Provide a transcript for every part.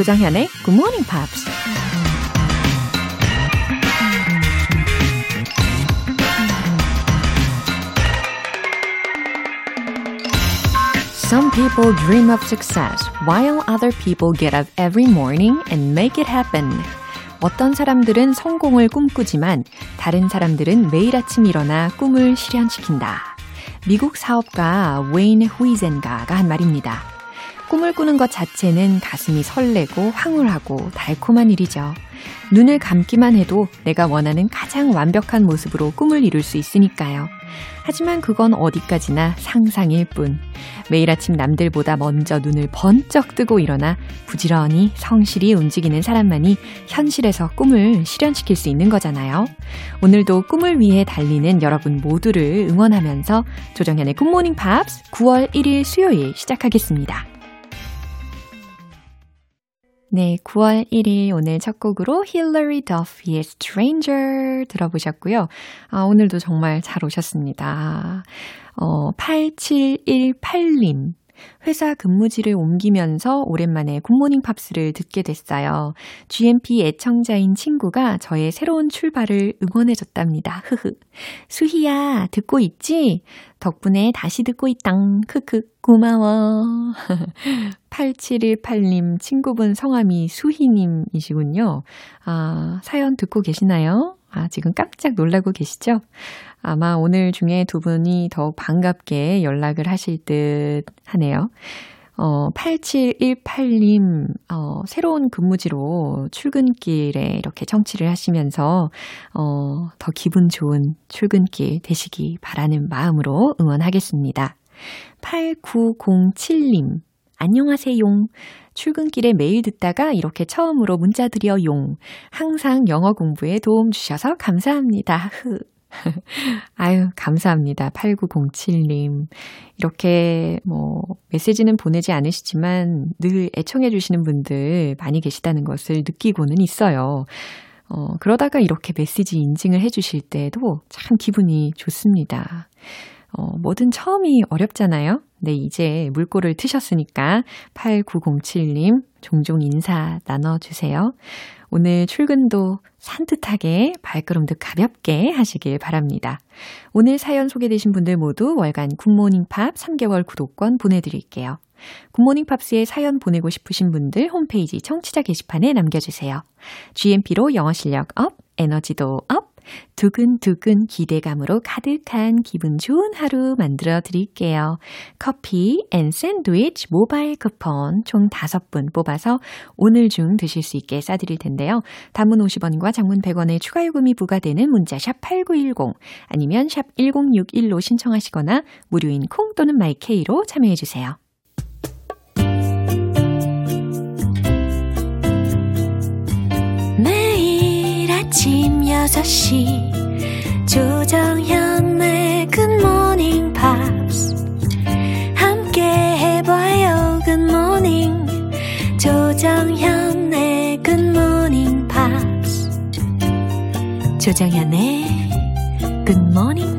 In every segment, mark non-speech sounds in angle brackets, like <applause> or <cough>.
조장현의 Good Morning Pops. Some people dream of success while other people get up every morning and make it happen. 어떤 사람들은 성공을 꿈꾸지만 다른 사람들은 매일 아침 일어나 꿈을 실현시킨다. 미국 사업가 웨인 후이젠가가 한 말입니다. 꿈을 꾸는 것 자체는 가슴이 설레고 황홀하고 달콤한 일이죠. 눈을 감기만 해도 내가 원하는 가장 완벽한 모습으로 꿈을 이룰 수 있으니까요. 하지만 그건 어디까지나 상상일 뿐. 매일 아침 남들보다 먼저 눈을 번쩍 뜨고 일어나 부지런히 성실히 움직이는 사람만이 현실에서 꿈을 실현시킬 수 있는 거잖아요. 오늘도 꿈을 위해 달리는 여러분 모두를 응원하면서 조정현의 굿모닝 팝스 9월 1일 수요일 시작하겠습니다. 네, 9월 1일 오늘 첫 곡으로 Hilary Duff의 Stranger 들어보셨고요. 아, 오늘도 정말 잘 오셨습니다. 어, 8718님. 회사 근무지를 옮기면서 오랜만에 굿모닝 팝스를 듣게 됐어요. GMP 애청자인 친구가 저의 새로운 출발을 응원해줬답니다. 흐흐. 수희야, 듣고 있지? 덕분에 다시 듣고 있당. 크크, 고마워. <laughs> 8718님 친구분 성함이 수희님이시군요. 아, 사연 듣고 계시나요? 아, 지금 깜짝 놀라고 계시죠? 아마 오늘 중에 두 분이 더욱 반갑게 연락을 하실 듯 하네요. 어, 8718님, 어, 새로운 근무지로 출근길에 이렇게 청취를 하시면서, 어, 더 기분 좋은 출근길 되시기 바라는 마음으로 응원하겠습니다. 8907님, 안녕하세요. 출근길에 매일 듣다가 이렇게 처음으로 문자 드려 용. 항상 영어 공부에 도움 주셔서 감사합니다. 흐. <laughs> 아유, 감사합니다. 8907님. 이렇게 뭐 메시지는 보내지 않으시지만 늘 애청해 주시는 분들 많이 계시다는 것을 느끼고는 있어요. 어, 그러다가 이렇게 메시지 인증을 해 주실 때도 참 기분이 좋습니다. 어, 뭐든 처음이 어렵잖아요. 네, 이제 물꼬를 트셨으니까 8907님 종종 인사 나눠주세요. 오늘 출근도 산뜻하게 발걸음도 가볍게 하시길 바랍니다. 오늘 사연 소개되신 분들 모두 월간 굿모닝 팝스 3개월 구독권 보내드릴게요. 굿모닝 팝스에 사연 보내고 싶으신 분들 홈페이지 청취자 게시판에 남겨주세요. GMP로 영어 실력 up, 에너지도 up, 두근두근 기대감으로 가득한 기분 좋은 하루 만들어 드릴게요. 커피 and 샌드위치 모바일 쿠폰 총 5분 뽑아서 오늘 중 드실 수 있게 쏴드릴 텐데요. 단문 50원과 장문 100원의 추가 요금이 부과되는 문자 샵 8910 아니면 샵 1061로 신청하시거나 무료인 콩 또는 마이케이로 참여해 주세요. 아침 6시 조정현의 굿모닝 팝스 함께 해봐요 굿모닝 조정현의 굿모닝 팝스 조정현의 굿모닝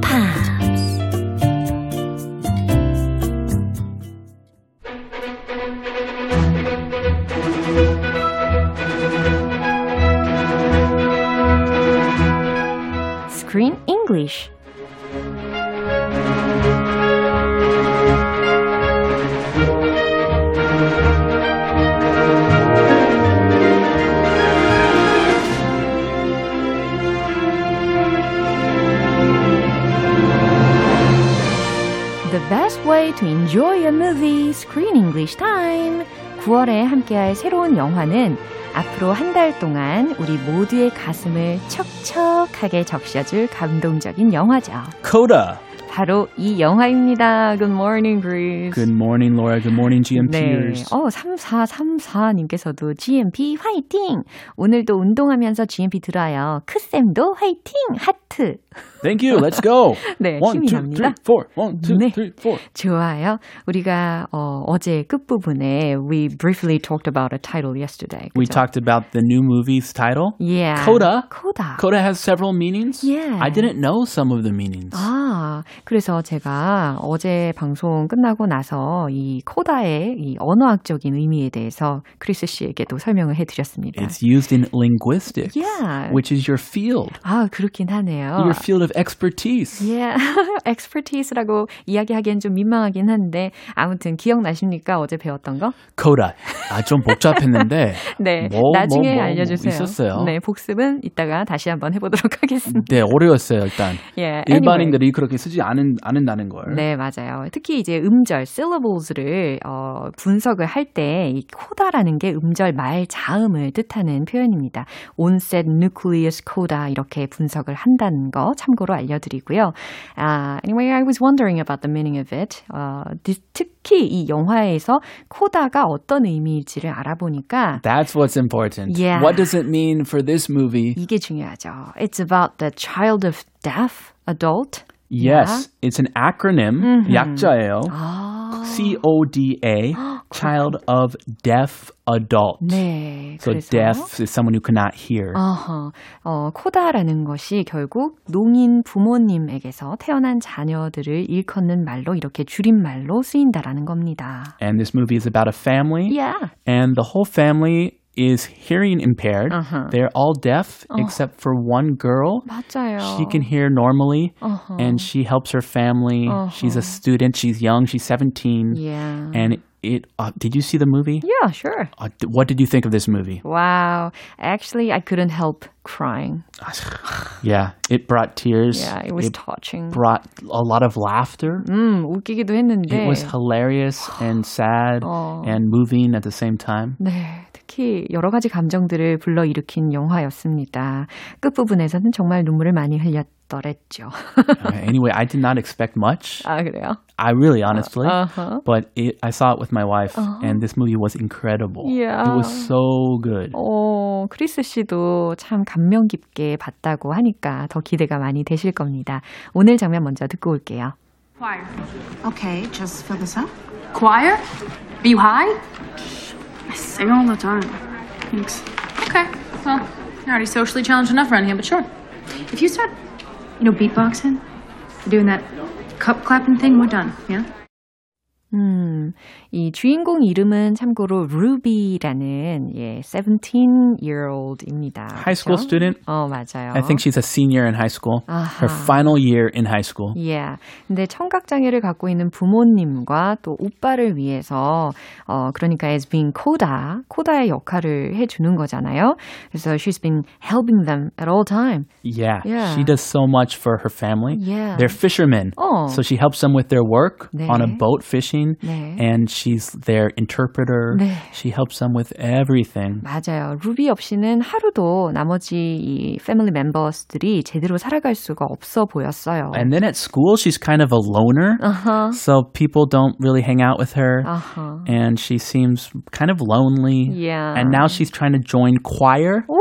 enjoy a movie, Screen English Time. 9월에 함께할 새로운 영화는 앞으로 한 달 동안 우리 모두의 가슴을 척척하게 적셔줄 감동적인 영화죠. Coda. 바로 이 영화입니다. Good morning, Bruce. Good morning, Laura. Good morning, GMPers. 네. 어, 3434님께서도 GMP 화이팅! 오늘도 운동하면서 GMP 들어요. 크쌤도 화이팅! 하트! 하트. Thank you. Let's go. 네, One, 힘이 two, 납니다. three, four. One, two, 네. three, four. 좋아요. 우리가 어, 어제 끝부분에 we briefly talked about a title yesterday. We 그죠? talked about the new movie's title. yeah. Coda. 코다. Coda has several meanings. Yeah. I didn't know some of the meanings. 아, 그래서 제가 어제 방송 끝나고 나서 이 코다의 이 언어학적인 의미에 대해서 크리스 씨에게도 설명을 해드렸습니다. It's used in linguistics, Yeah. which is your field, 아, 그렇긴 하네요. Your field of expertise. Yeah, <laughs> expertise라고 이야기하기엔 좀 민망하긴 한데 아무튼 기억나십니까? 어제 배웠던 거? Coda. 아, 좀 복잡했는데. <laughs> 네, 뭐, 나중에 뭐, 뭐, 알려주세요. 있었어요. 네, 복습은 이따가 다시 한번 해보도록 하겠습니다. 네, 어려웠어요, 일단. 예, anyway. 일반인들이 그렇게 쓰지 않은, 않는다는 걸. 네, 맞아요. 특히 이제 음절, syllables를 어, 분석을 할 때 이 코다라는 게 음절 말 자음을 뜻하는 표현입니다. onset nucleus coda 이렇게 분석을 한다는 거 참고로 알려드리고요. 아, anyway, I was wondering about the meaning of it. 어, 특히 이 영화에서 코다가 어떤 의미일지를 알아보니까 That's what's important. Yeah. What does it mean for this movie? 이게 중요하죠. It's about the child of deaf adult. Yes, it's an acronym. 약자예요. 아, C-O-D-A, child of deaf adult. 네. So 그래서 deaf is someone who cannot hear. 어허, 어, 코다라는 것이 결국 농인 부모님에게서 태어난 자녀들을 일컫는 말로 이렇게 줄임말로 쓰인다라는 겁니다. And this movie is about a family, Yeah. and the whole family is hearing impaired. Uh-huh. They're all deaf except for one girl. 맞아요. She can hear normally, Uh-huh. and she helps her family. She's a student. She's young. She's 17. Yeah. And it. Uh, did you see the movie? Yeah, sure. Uh, d- what did you think of this movie? Wow. Actually, I couldn't help crying. Yeah, it brought tears. Yeah, it was it touching. brought a lot of laughter. 음, 웃기기도 했는데. It was hilarious and sad 어. and moving at the same time. 네, 특히 여러 가지 감정들을 불러일으킨 영화였습니다. 끝부분에서는 정말 눈물을 많이 흘렸 Uh, anyway, I did not expect much. 아, 그래요? I really, honestly. Uh-huh. But it, I saw it with my wife, and this movie was incredible. Yeah. It was so good. 어, 크리스 씨도 참 감명 깊게 봤다고 하니까 더 기대가 많이 되실 겁니다. 오늘 장면 먼저 듣고 올게요. Choir. Okay, just fill this up. Choir? Are you high? I sing all the time. Thanks. Okay. Well, you're already socially challenged enough around here, but sure. If you start, you know, beatboxing, doing that cup clapping thing, we're done. Yeah? 음, 이 주인공 이름은 참고로 루비라는 예, 17-year-old입니다. High school student. 어, 맞아요. I think she's a senior in high school. Her 아하. final year in high school. Yeah. 근데 청각 장애를 갖고 있는 부모님과 또 오빠를 위해서 어 그러니까 as being 코다, 코다의 역할을 해 주는 거잖아요. 그래서 she's been helping them at all time. Yeah, Yeah. she does so much for her family. Yeah. They're fishermen. Oh. So she helps them with their work 네. on a boat fishing, 네. and she's their interpreter. 네. She helps them with everything. 맞아요. 루비 없이는 하루도 나머지 이 패밀리 멤버스들이 제대로 살아갈 수가 없어 보였어요. And then at school, she's kind of a loner. Uh-huh. So people don't really hang out with her. 아하. And she seems kind of lonely. Yeah. And now she's trying to join choir. 오,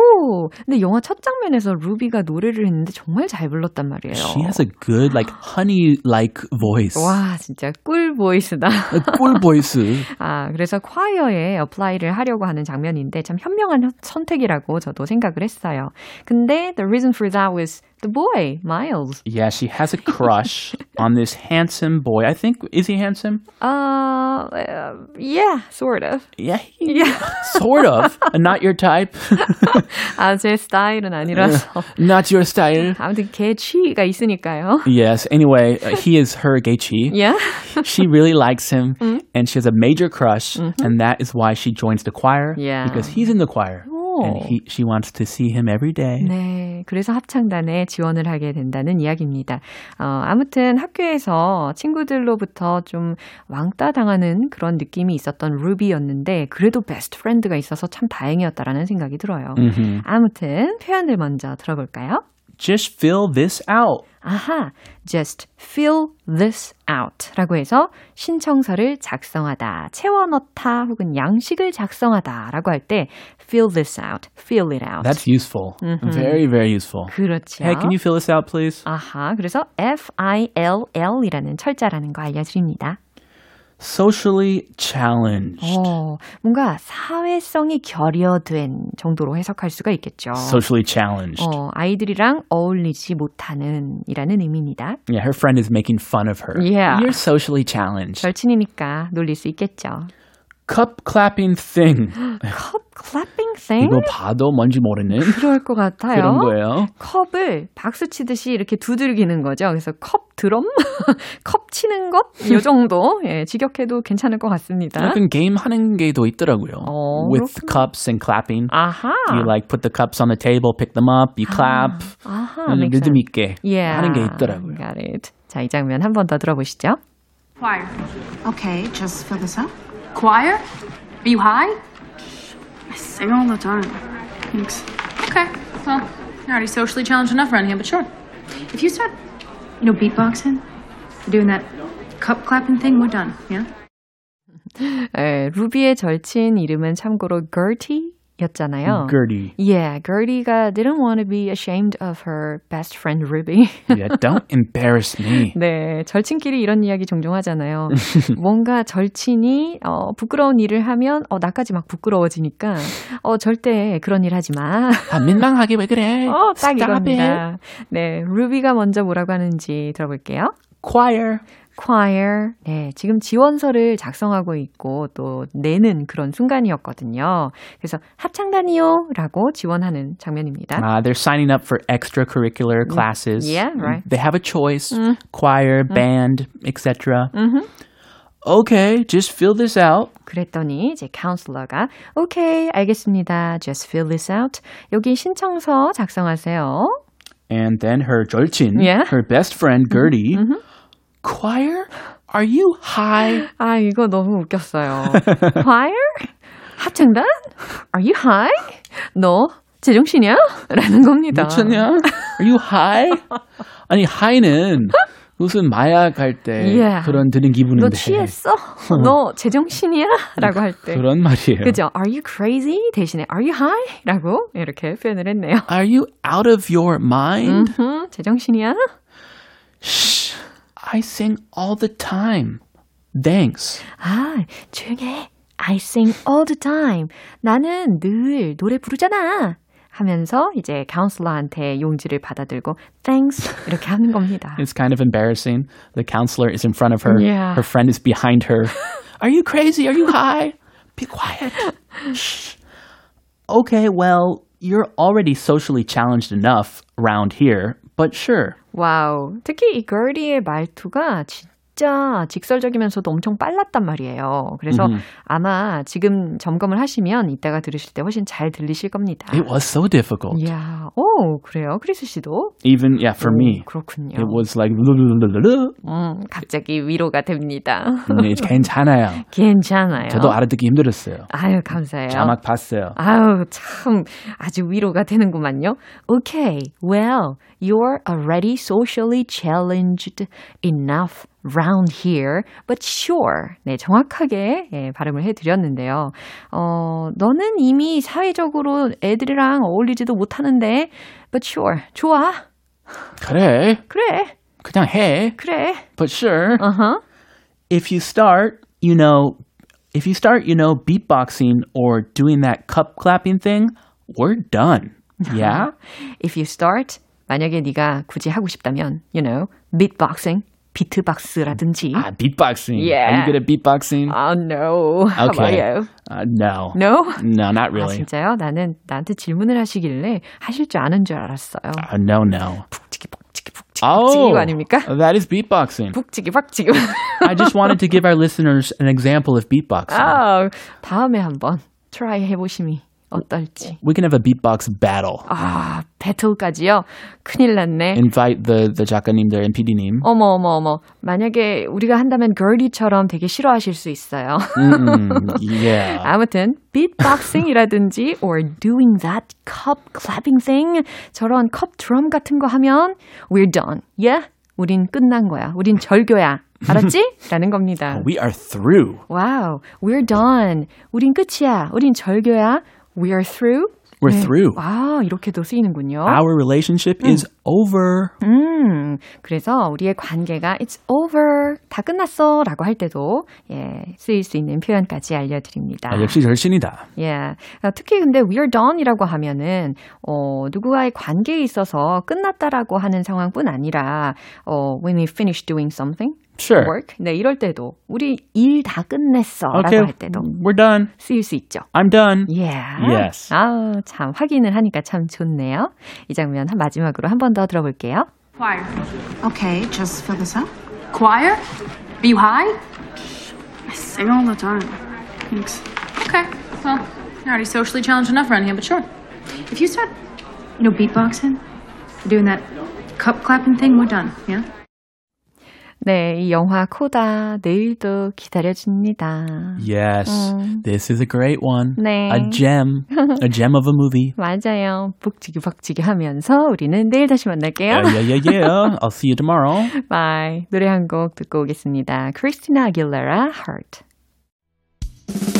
근데 영화 첫 장면에서 루비가 노래를 했는데 정말 잘 불렀단 말이에요. She has a good, like, honey like voice. 와, 진짜 꿀 보이스다. 꿀 보이스. <laughs> 아, 그래서 콰이어에 어플라이를 하려고 하는 장면인데 참 현명한 선택이라고 저도 생각을 했어요. 근데 the reason for that was the boy, Miles. Yeah, she has a crush <laughs> on this handsome boy. I think, is he handsome? Uh, uh, yeah, sort of. Yeah, he- <laughs> sort of. Not your type. <laughs> 아, 제 스타일은 아니라서. Not your style. 아무튼 개취가 있으니까요. Yes. Anyway, uh, he is her Geichi. Yeah. She really likes him, and she has a major crush, and that is why she joins the choir. Yeah. Because he's in the choir, And 오. he she wants to see him every day. 네, 그래서 합창단에 지원을 하게 된다는 이야기입니다. 어, 아무튼 학교에서 친구들로부터 좀 왕따 당하는 그런 느낌이 있었던 루비였는데 그래도 베스트 프렌드가 있어서 참 다행이었다라는 생각이 들어요. Mhm. 아무튼 표현들 먼저 들어볼까요? Just fill this out. 아하, just fill this out 라고 해서 신청서를 작성하다, 채워넣다 혹은 양식을 작성하다 라고 할 때 fill this out, fill it out. That's useful. Very, very useful. 그렇죠. Hey, can you fill this out, please? 아하, 그래서 F-I-L-L 이라는 철자라는 거 알려드립니다. Socially challenged. 어, 뭔가 사회성이 결여된 정도로 해석할 수가 있겠죠. Socially challenged. 어, 아이들이랑 어울리지 못하는 이라는 의미입니다. Yeah, her friend is making fun of her. Yeah. You're socially challenged. 절친이니까 놀릴 수 있겠죠. Cup clapping thing. 컵 clapping thing? 이거 봐도 뭔지 모르는 그럴 것 같아요. 그런 거예요. 컵을 박수 치듯이 이렇게 두들기는 거죠. 그래서 컵 드럼? 컵 치는 것? 이 정도. 예, 직역해도 괜찮을 것 같습니다. 약간 게임 하는 게 더 있더라고요. 어, With 그렇구나. cups and clapping. 아하. You like put the cups on the table, pick them up, you clap. 아하. 음, 리듬. 있게 Yeah. 하는 게 있더라고요. Got it. 자, 이 장면 한 번 더 들어보시죠. Choir. Okay, just fill this out. Choir? Are you high? I sing all the time. Thanks. Okay, well, you're already socially challenged enough around here, but sure. If you start, you know, beatboxing, doing that cup clapping thing, we're done, yeah? <laughs> 예, 루비의 절친 이름은 참고로 Gertie 였잖아요. Gertie. Yeah, Gertie가 didn't want to be ashamed of her best friend Ruby. <laughs> Yeah, don't embarrass me. 네, 절친끼리 이런 이야기 종종 하잖아요. <laughs> 뭔가 절친이 어, 부끄러운 일을 하면 어, 나까지 막 부끄러워지니까 어, 절대 그런 일 하지 마. 아, 민망하게 왜 그래? <laughs> 어, 딱 Stop it. 이겁니다. 네, 루비가 먼저 뭐라고 하는지 들어볼게요. Choir. Choir. 네, 지금 지원서를 작성하고 있고 또 내는 그런 순간이었거든요. 그래서 합창단이요 라고 지원하는 장면입니다. Uh, they're signing up for extracurricular classes. Yeah, right. They have a choice: choir, band, etc. Okay, just fill this out. 그랬더니 이제 카운슬러가 오케이 알겠습니다. Just fill this out. 여기 신청서 작성하세요. And then her 절친, Yeah. her best friend Gertie, choir. Are you high? 아 이거 너무 웃겼어요. choir? 합창단? Are you high? 너 제정신이야? 라는 겁니다. 미쳤냐? Are you high? 아니 high는 무슨 마약 할때 Yeah. 그런 드는 기분인데. 너 취했어? 너 제정신이야? 라고 할 때. 그런 말이에요. 그죠? Are you crazy? 대신에 Are you high? 라고 이렇게 표현을 했네요. Are you out of your mind? 음, 제정신이야? Shh. I sing all the time. Thanks. 아, 조용해. I sing all the time. 나는 늘 노래 부르잖아. 하면서 이제 카운슬러한테 용지를 받아들고 thanks 이렇게 하는 겁니다. <laughs> It's kind of embarrassing. The counselor is in front of her. Yeah. Her friend is behind her. <laughs> Are you crazy? Are you high? Be quiet. <laughs> Shh. Okay, well, you're already socially challenged enough around here, but sure. 와우. 특히 이 걸디의 말투가 진짜 직설적이면서도 엄청 빨랐단 말이에요. 그래서 아마 지금 점검을 하시면 이따가 들으실 때 훨씬 잘 들리실 겁니다. It was so difficult. 이야, 오, 그래요. 크리스 씨도? Even, yeah, for me. 그렇군요. It was like. 음, 갑자기 위로가 됩니다. 네, 괜찮아요. <laughs> 괜찮아요. 저도 알아듣기 힘들었어요. 아유, 감사해요. 자막 봤어요. 아유, 참, 아주 위로가 되는구만요. Okay, well, you're already socially challenged enough round here, but sure. 네, 정확하게 예, 발음을 해드렸는데요. 어, 너는 이미 사회적으로 애들이랑 어울리지도 못하는데, but sure. 좋아. 그래, 그래. 그냥 해. 그래. But sure. Uh-huh. if you start, you know, if you start, you know, beatboxing or doing that cup clapping thing, we're done. Yeah? If you start, 만약에 네가 굳이 하고 싶다면, you know, beatboxing, 비트박스라든지. ah, beatboxing. Are Yeah. you good at beatboxing? Oh no. How about Okay. you? Uh, no. No? No, not 아, really. 진짜요? 나는 나한테 질문을 하시길래 하실 줄 아는 줄 알았어요. Uh, no, no. 푹치기 푹치기 푹치기 Oh, that is beatboxing. 푹치기 푹치기. I just wanted to give our listeners an example of beatboxing. 아, 다음에 한번 트라이 해보심이 어떨지. We can have a beatbox battle. 아, 배틀까지요? 큰일 났네. Invite the the 작가님들 and PD님. 어머, 어머, 어머. 만약에 우리가 한다면 걸디처럼 되게 싫어하실 수 있어요. Mm, yeah. 아무튼, beatboxing이라든지, or doing that cup clapping thing, 저런 컵 드럼 같은 거 하면, we're done. Yeah? 우린 끝난 거야. 우린 절교야. 알았지? 라는 겁니다. We are through. Wow, we're done. 우린 끝이야. 우린 절교야. We're through. We're through. 와, 이렇게도 쓰이는군요. Our relationship is over. 음, 그래서 우리의 관계가 it's over, 다 끝났어 라고 할 때도 예, 쓰일 수 있는 표현까지 알려드립니다. 아, 역시 절친이다. 예. 아, 특히 근데 we're done이라고 하면은 어, 누구와의 관계에 있어서 끝났다라고 하는 상황뿐 아니라 어, when we finish doing something, Sure. work, 네 이럴 때도 우리 일 다 끝냈어라고 Okay, 할 때도 we're done. 쓰일 수 있죠. I'm done. Yeah. Yes. 아, 참 확인을 하니까 참 좋네요. 이 장면 한 마지막으로 한 번 더 들어볼게요. Choir. Okay, just fill this up. Choir? Are you high? I sing all the time. Thanks. Okay. Well, you're already socially challenged enough around here, but sure. If you start, you know, beatboxing, doing that cup clapping thing, we're done. Yeah? 네, 이 영화 코다 내일도 기다려집니다. Yes. This is a great one. 네. A gem. A gem of a movie. 맞아요. 북치기 박치기 하면서 우리는 내일 다시 만날게요. Yeah, yeah, yeah, yeah. I'll see you tomorrow. Bye. 노래 한 곡 듣고 오겠습니다. 크리스티나 아길레라, Hurt.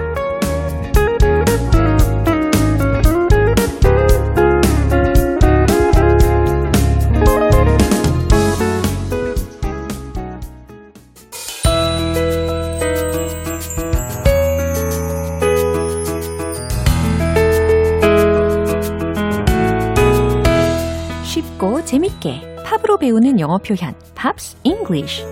재밌게 팝으로 배우는 영어 표현 Pops English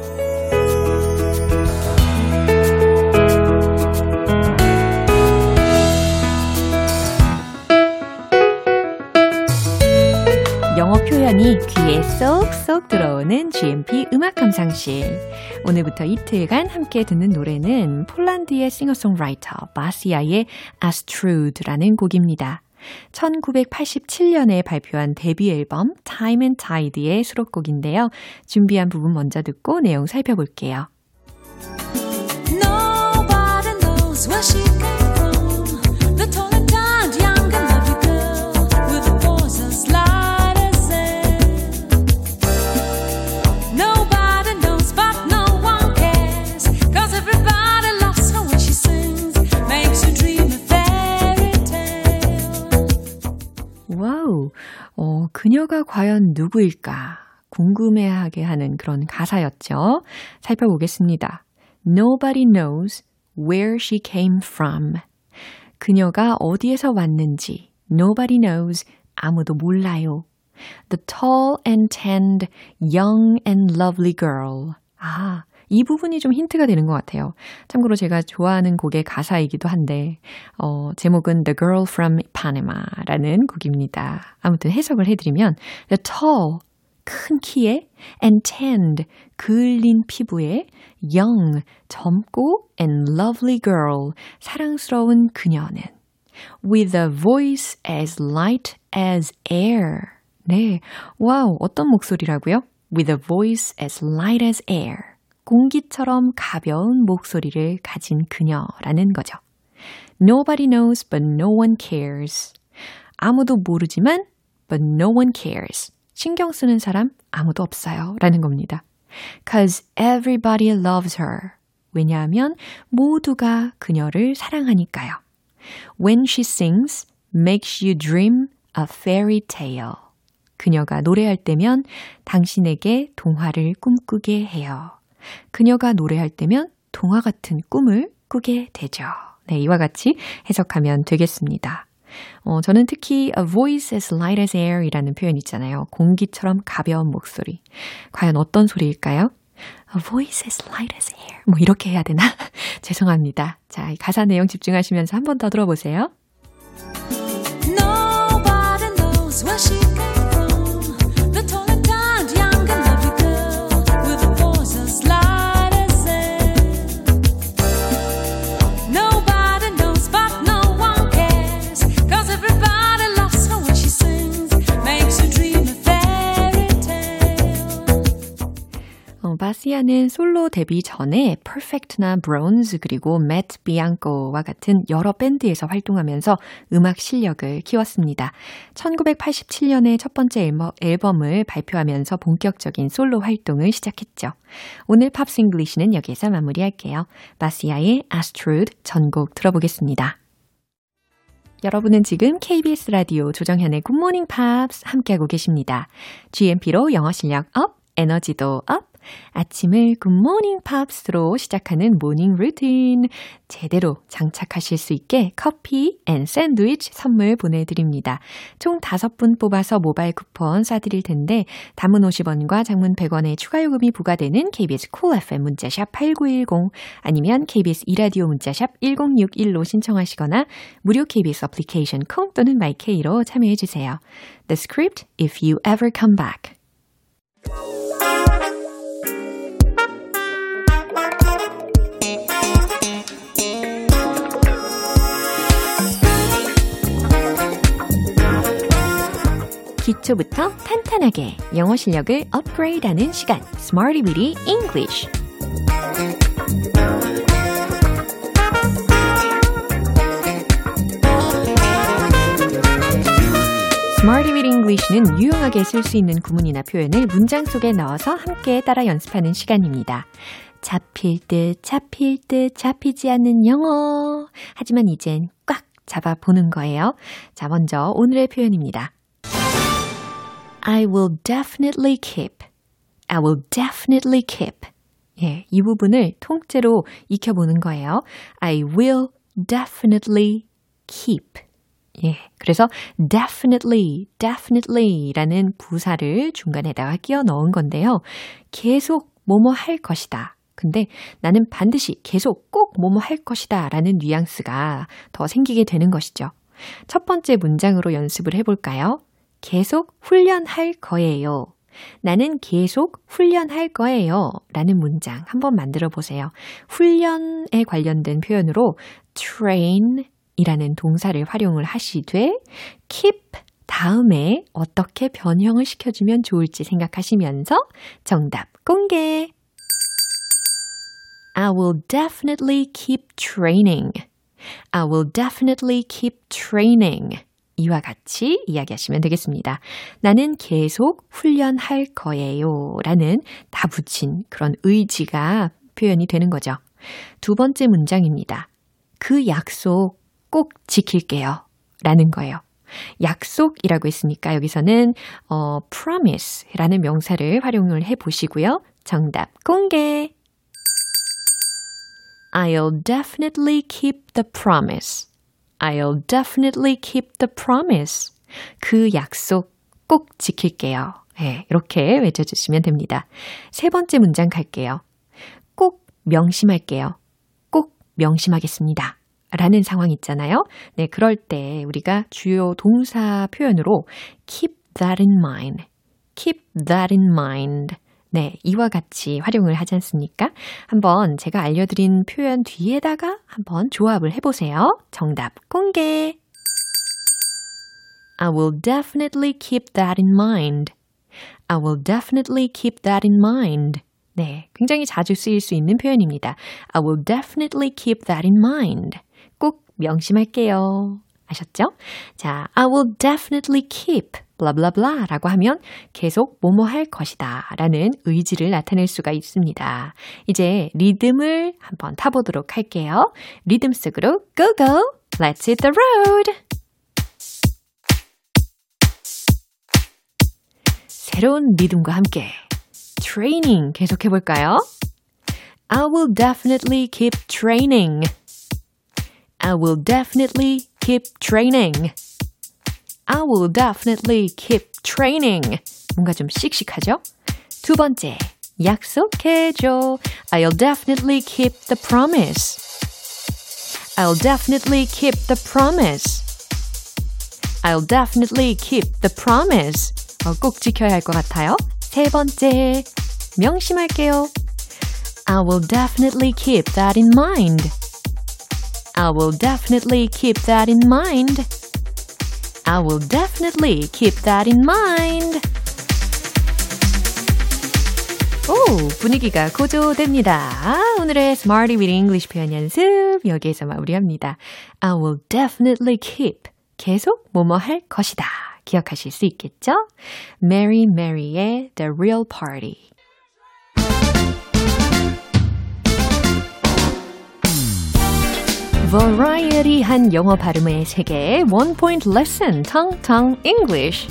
영어 표현이 귀에 쏙쏙 들어오는 GMP 음악 감상실. 오늘부터 이틀간 함께 듣는 노래는 폴란드의 싱어송라이터 바시아의 아스트루드라는 곡입니다. 1987년에 발표한 데뷔 앨범 Time and Tide의 수록곡인데요. 준비한 부분 먼저 듣고 내용 살펴볼게요. 어, 그녀가 과연 누구일까? 궁금해하게 하는 그런 가사였죠. 살펴보겠습니다. Nobody knows where she came from. 그녀가 어디에서 왔는지 nobody knows 아무도 몰라요. The tall and tanned young and lovely girl. 아, 이 부분이 좀 힌트가 되는 것 같아요. 참고로 제가 좋아하는 곡의 가사이기도 한데, 어, 제목은 The Girl from Panama라는 곡입니다. 아무튼 해석을 해드리면, The tall, 큰 키에, and tanned, 그을린 피부에, young, 젊고, and lovely girl, 사랑스러운 그녀는, with a voice as light as air. 네. 와우, 어떤 목소리라고요? With a voice as light as air. 공기처럼 가벼운 목소리를 가진 그녀라는 거죠. Nobody knows but no one cares. 아무도 모르지만 but no one cares. 신경 쓰는 사람 아무도 없어요. 라는 겁니다. Cause everybody loves her. 왜냐하면 모두가 그녀를 사랑하니까요. When she sings, makes you dream a fairy tale. 그녀가 노래할 때면 당신에게 동화를 꿈꾸게 해요. 그녀가 노래할 때면 동화 같은 꿈을 꾸게 되죠. 네, 이와 같이 해석하면 되겠습니다. 어, 저는 특히 a voice as light as air 이라는 표현 있잖아요. 공기처럼 가벼운 목소리. 과연 어떤 소리일까요? A voice as light as air. 뭐 이렇게 해야 되나? <laughs> 죄송합니다. 자, 이 가사 내용 집중하시면서 한 번 더 들어보세요. 시아는 솔로 데뷔 전에 퍼펙트나 브론즈 그리고 맷 비앙코와 같은 여러 밴드에서 활동하면서 음악 실력을 키웠습니다. 1987년에 첫 번째 앨범, 앨범을 발표하면서 본격적인 솔로 활동을 시작했죠. 오늘 Pops English는 여기에서 마무리할게요. 바시아의 아스트루드 전곡 들어보겠습니다. 여러분은 지금 KBS 라디오 조정현의 굿모닝 팝스 함께하고 계십니다. GMP로 영어 실력 up, 에너지도 up, 아침을 굿모닝 팝스로 시작하는 모닝 루틴 제대로 장착하실 수 있게 커피 and 샌드위치 선물 보내드립니다. 총 5분 뽑아서 모바일 쿠폰 쏴드릴 텐데 단문 50원과 장문 100원의 추가 요금이 부과되는 KBS cool FM 문자샵 8910 아니면 KBS 이라디오 문자샵 1061로 신청하시거나 무료 KBS 애플리케이션 콩 또는 마이케이로 참여해 주세요. The script if you ever come back. 기초부터 탄탄하게 영어 실력을 업그레이드하는 시간 Smarty Weedy English with English는 유용하게 쓸 수 있는 구문이나 표현을 문장 속에 넣어서 함께 따라 연습하는 시간입니다. 잡힐 듯 잡힐 듯 잡히지 않는 영어. 하지만 이젠 꽉 잡아보는 거예요. 자, 먼저 오늘의 표현입니다. I will definitely keep. I will definitely keep. 예, 이 부분을 통째로 익혀보는 거예요. I will definitely keep. 예, 그래서 definitely, definitely 라는 부사를 중간에다가 끼워 넣은 건데요. 계속 뭐뭐 할 것이다. 근데 나는 반드시 계속 꼭 뭐뭐 할 것이다 라는 뉘앙스가 더 생기게 되는 것이죠. 첫 번째 문장으로 연습을 해볼까요? 계속 훈련할 거예요. 나는 계속 훈련할 거예요. 라는 문장 한번 만들어 보세요. 훈련에 관련된 표현으로 train 이라는 동사를 활용을 하시되 keep 다음에 어떻게 변형을 시켜주면 좋을지 생각하시면서 정답 공개. I will definitely keep training. I will definitely keep training. 이와 같이 이야기하시면 되겠습니다. 나는 계속 훈련할 거예요. 라는 다 붙인 그런 의지가 표현이 되는 거죠. 두 번째 문장입니다. 그 약속 꼭 지킬게요. 라는 거예요. 약속이라고 했으니까 여기서는 어, promise라는 명사를 활용을 해 보시고요. 정답 공개. I'll definitely keep the promise. I'll definitely keep the promise. 그 약속 꼭 지킬게요. 네, 이렇게 외쳐주시면 됩니다. 세 번째 문장 갈게요. 꼭 명심할게요. 꼭 명심하겠습니다. 라는 상황 있잖아요. 네, 그럴 때 우리가 주요 동사 표현으로 keep that in mind, keep that in mind. 네, 이와 같이 활용을 하지 않습니까? 한번 제가 알려드린 표현 뒤에다가 한번 조합을 해보세요. 정답 공개. I will definitely keep that in mind. I will definitely keep that in mind. 네, 굉장히 자주 쓰일 수 있는 표현입니다. I will definitely keep that in mind. 꼭 명심할게요. 아셨죠? 자, I will definitely keep blah 라고 하면 계속 뭐뭐 할 것이다 라는 의지를 나타낼 수가 있습니다. 이제 리듬을 한번 타보도록 할게요. 리듬 속으로 go go! Let's hit the road! 새로운 리듬과 함께 트레이닝 계속해 볼까요? I will definitely keep training. I will definitely keep training. I will definitely keep training. 뭔가 좀 씩씩하죠? 두 번째, 약속해줘. I'll definitely keep the promise. I'll definitely keep the promise. I'll definitely keep the promise. 어, 꼭 지켜야 할 것 같아요. 세 번째, 명심할게요. I will definitely keep that in mind. I will definitely keep that in mind. I will definitely keep that in mind. 오, 분위기가 고조됩니다. 오늘의 Smarty with English 표현 연습 여기에서 마무리합니다. I will definitely keep 계속 뭐뭐 할 것이다. 기억하실 수 있겠죠? Mary Mary의 The Real Party. 버라이어리한 영어 발음의 세계 One Point Lesson Tong Tong English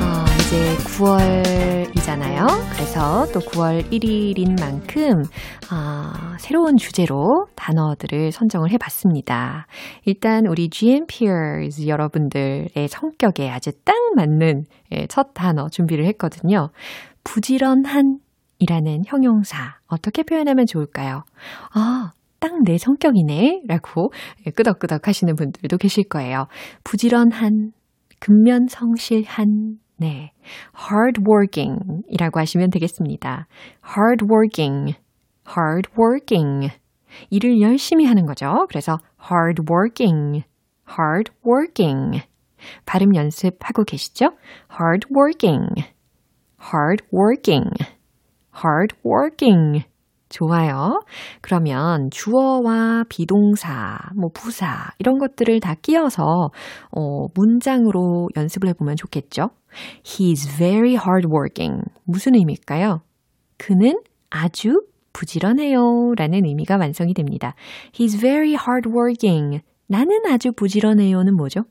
어, 이제 9월이잖아요. 그래서 또 9월 1일인 만큼 아, 새로운 주제로 단어들을 선정을 해봤습니다. 일단 우리 GM peers 여러분들의 성격에 아주 딱 맞는 예, 첫 단어 준비를 했거든요. 부지런한 이라는 형용사 어떻게 표현하면 좋을까요? 아, 딱 내 성격이네 라고 예, 끄덕끄덕 하시는 분들도 계실 거예요. 부지런한, 근면 성실한, 네. hardworking 이라고 하시면 되겠습니다. hardworking, hardworking. 일을 열심히 하는 거죠. 그래서 hardworking, hardworking. 발음 연습하고 계시죠? hardworking, hardworking, hardworking. 좋아요. 그러면 주어와 비동사, 뭐 부사 이런 것들을 다 끼워서 어, 문장으로 연습을 해보면 좋겠죠. He's very hardworking. 무슨 의미일까요? 그는 아주 부지런해요. 라는 의미가 완성이 됩니다. He's very hardworking. 나는 아주 부지런해요는 뭐죠?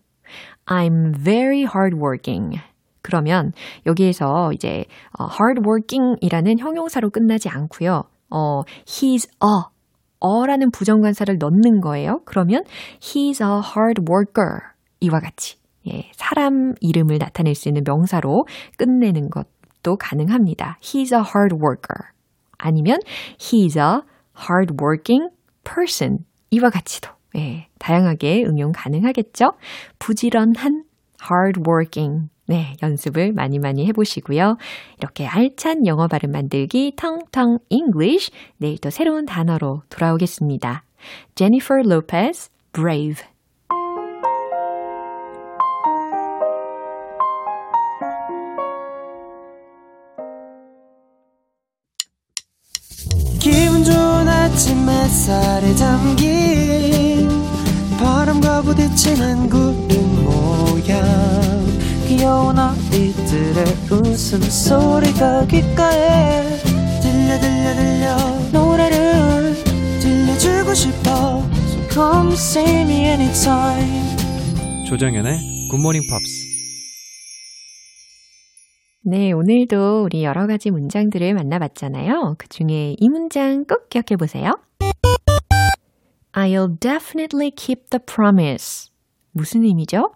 I'm very hardworking. 그러면 여기에서 이제 어, hardworking이라는 형용사로 끝나지 않고요. 어, he's a 어라는 부정관사를 넣는 거예요. 그러면 he's a hard worker 이와 같이 예, 사람 이름을 나타낼 수 있는 명사로 끝내는 것도 가능합니다. He's a hard worker 아니면 he's a hard working person 이와 같이도 예, 다양하게 응용 가능하겠죠. 부지런한 hard working 네, 연습을 많이 많이 해보시고요. 이렇게 알찬 영어 발음 만들기 텅텅 English 내일 또 새로운 단어로 돌아오겠습니다. Jennifer Lopez, Brave. 기분 좋은 아침 햇살에 담긴 바람과 부딪히는 모양 귀여운 아이들의 웃음소리가 귓가에 들려 들려 들려 노래를 들려주고 싶어 So come see me anytime 조정연의 굿모닝 팝스 네, 오늘도 우리 여러 가지 문장들을 만나봤잖아요. 그 중에 이 문장 꼭 기억해 보세요. I'll definitely keep the promise. 무슨 의미죠?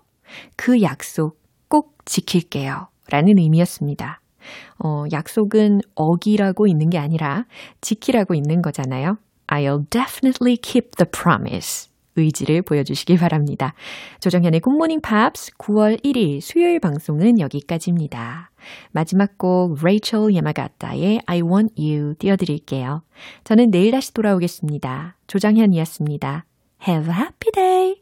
그 약속 꼭 지킬게요. 라는 의미였습니다. 어, 약속은 어기라고 있는 게 아니라 지키라고 있는 거잖아요. I'll definitely keep the promise. 의지를 보여주시기 바랍니다. 조정현의 굿모닝 팝스 9월 1일 수요일 방송은 여기까지입니다. 마지막 곡 레이첼 야마가타의 I Want You 띄워드릴게요. 저는 내일 다시 돌아오겠습니다. 조정현이었습니다. Have a happy day!